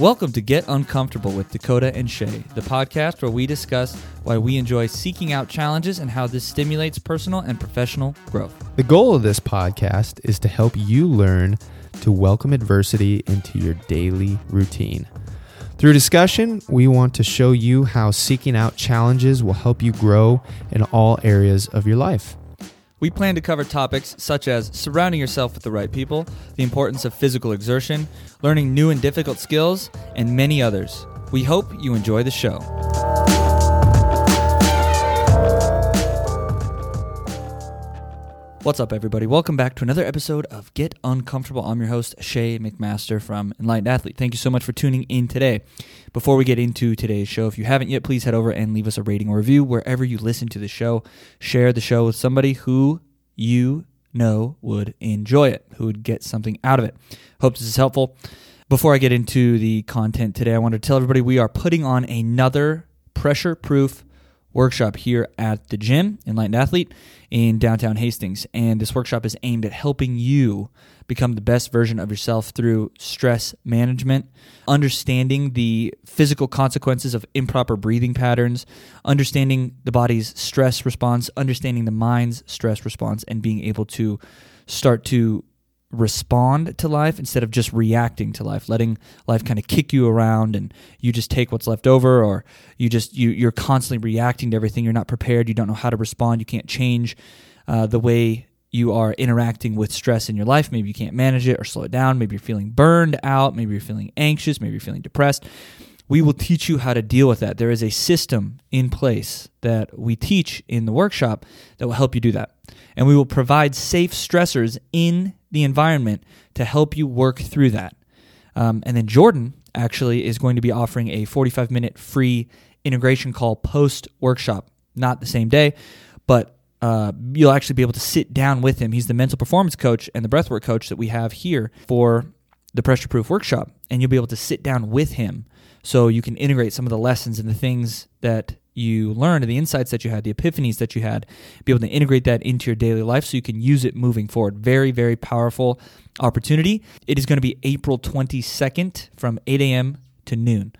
Welcome to Get Uncomfortable with Dakota and Shae, the podcast where we discuss why we enjoy seeking out challenges and how this stimulates personal and professional growth. The goal of this podcast is to help you learn to welcome adversity into your daily routine. Through discussion, we want to show you how seeking out challenges will help you grow in all areas of your life. We plan to cover topics such as surrounding yourself with the right people, the importance of physical exertion, learning new and difficult skills, and many others. We hope you enjoy the show. What's up, everybody? Welcome back to another episode of Get Uncomfortable. I'm your host, Shae McMaster from Enlightened Athlete. Thank you so much for tuning in today. Before we get into today's show, if you haven't yet, please head over and leave us a rating or review wherever you listen to the show. Share the show with somebody who you know would enjoy it, who would get something out of it. Hope this is helpful. Before I get into the content today, I want to tell everybody we are putting on another pressure proof workshop here at the gym, Enlightened Athlete, in downtown Hastings. And this workshop is aimed at helping you become the best version of yourself through stress management, understanding the physical consequences of improper breathing patterns, understanding the body's stress response, understanding the mind's stress response, and being able to start to respond to life instead of just reacting to life letting life kind of kick you around and you just take what's left over or you just you you're constantly reacting to everything. You're not prepared. You don't know how to respond. You can't change uh, the way you are interacting with stress in your life. Maybe you can't manage it or slow it down. Maybe you're feeling burned out. Maybe you're feeling anxious. Maybe you're feeling depressed we will teach you how to deal with that there is a system in place that we teach in the workshop that will help you do that and we will provide safe stressors in the environment to help you work through that. Um, and then Jordan actually is going to be offering a 45 minute free integration call post workshop, not the same day, but uh, you'll actually be able to sit down with him. He's the mental performance coach and the breathwork coach that we have here for the pressure proof workshop, and you'll be able to sit down with him so you can integrate some of the lessons and the things that you learned and the insights that you had, the epiphanies that you had, be able to integrate that into your daily life so you can use it moving forward. Very, very powerful opportunity. It is going to be April 22nd from 8 a.m. to noon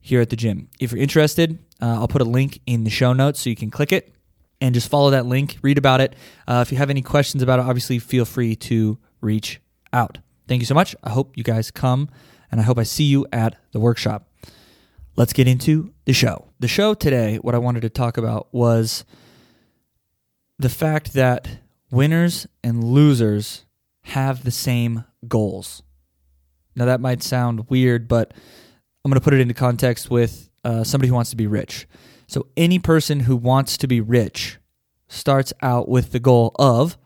here at the gym. If you're interested, uh, I'll put a link in the show notes so you can click it and just follow that link, read about it. Uh, if you have any questions about it, obviously feel free to reach out. Thank you so much. I hope you guys come and I hope I see you at the workshop let's get into the show. The show today, what I wanted to talk about was the fact that winners and losers have the same goals. Now, that might sound weird, but I'm going to put it into context with uh, somebody who wants to be rich. So, any person who wants to be rich starts out with the goal of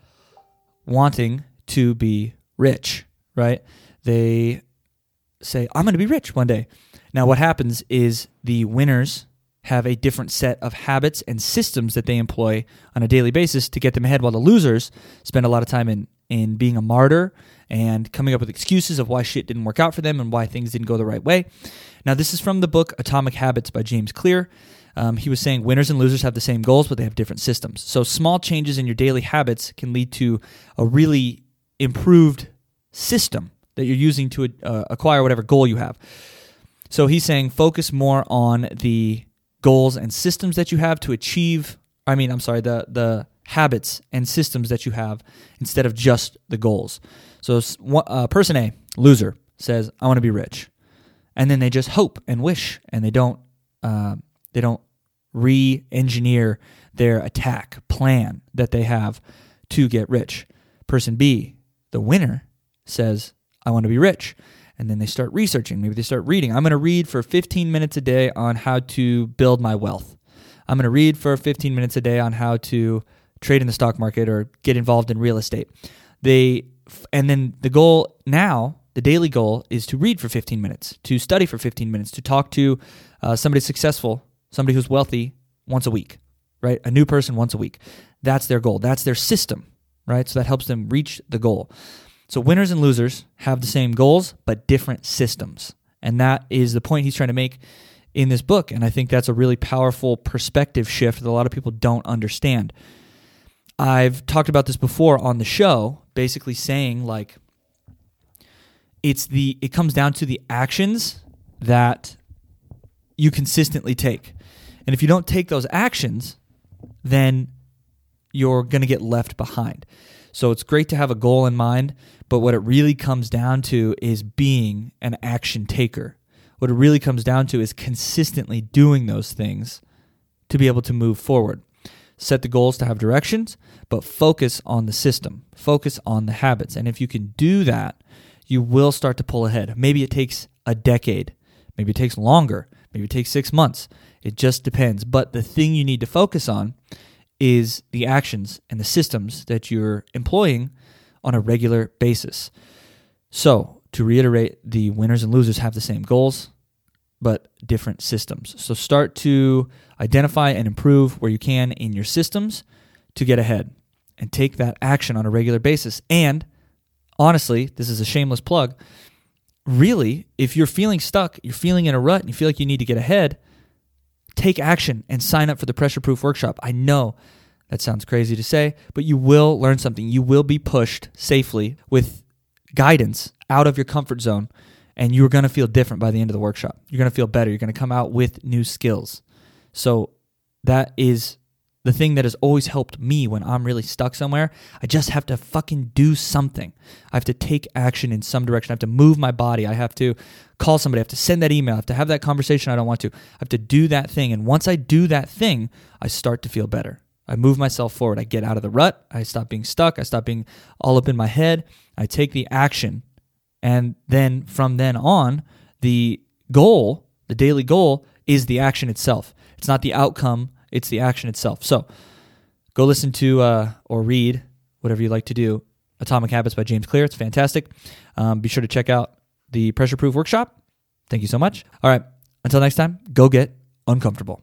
wanting to be rich, right? They say, I'm going to be rich one day. Now, what happens is the winners have a different set of habits and systems that they employ on a daily basis to get them ahead, while the losers spend a lot of time in, in being a martyr and coming up with excuses of why shit didn't work out for them and why things didn't go the right way. Now, this is from the book Atomic Habits by James Clear. Um, he was saying winners and losers have the same goals, but they have different systems. So, small changes in your daily habits can lead to a really improved system that you're using to uh, acquire whatever goal you have. So he's saying focus more on the goals and systems that you have to achieve. I mean, I'm sorry, the the habits and systems that you have instead of just the goals. So uh, person A, loser, says, "I want to be rich," and then they just hope and wish, and they don't uh, they don't re-engineer their attack plan that they have to get rich. Person B, the winner, says, "I want to be rich." and then they start researching. Maybe they start reading. I'm going to read for 15 minutes a day on how to build my wealth. I'm going to read for 15 minutes a day on how to trade in the stock market or get involved in real estate. They and then the goal now, the daily goal is to read for 15 minutes, to study for 15 minutes, to talk to uh, somebody successful, somebody who's wealthy once a week, right? A new person once a week. That's their goal. That's their system, right? So that helps them reach the goal. So winners and losers have the same goals, but different systems. And that is the point he's trying to make in this book. And I think that's a really powerful perspective shift that a lot of people don't understand. I've talked about this before on the show, basically saying like it's the it comes down to the actions that you consistently take. And if you don't take those actions, then you're going to get left behind. So it's great to have a goal in mind, but what it really comes down to is being an action taker. What it really comes down to is consistently doing those things to be able to move forward. Set the goals to have directions, but focus on the system, focus on the habits. And if you can do that, you will start to pull ahead. Maybe it takes a decade, maybe it takes longer, maybe it takes six months. It just depends. But the thing you need to focus on is the actions and the systems that you're employing on a regular basis. So, to reiterate, the winners and losers have the same goals, but different systems. So, start to identify and improve where you can in your systems to get ahead and take that action on a regular basis. And honestly, this is a shameless plug. Really, if you're feeling stuck, you're feeling in a rut, and you feel like you need to get ahead, take action and sign up for the pressure proof workshop. I know that sounds crazy to say, but you will learn something. You will be pushed safely with guidance out of your comfort zone, and you're going to feel different by the end of the workshop. You're going to feel better. You're going to come out with new skills. So, that is the thing that has always helped me when I'm really stuck somewhere. I just have to fucking do something. I have to take action in some direction. I have to move my body. I have to call somebody. I have to send that email. I have to have that conversation I don't want to. I have to do that thing. And once I do that thing, I start to feel better. I move myself forward. I get out of the rut. I stop being stuck. I stop being all up in my head. I take the action. And then from then on, the goal, the daily goal, is the action itself. It's not the outcome, it's the action itself. So go listen to uh, or read, whatever you like to do, Atomic Habits by James Clear. It's fantastic. Um, be sure to check out the Pressure Proof Workshop. Thank you so much. All right. Until next time, go get uncomfortable.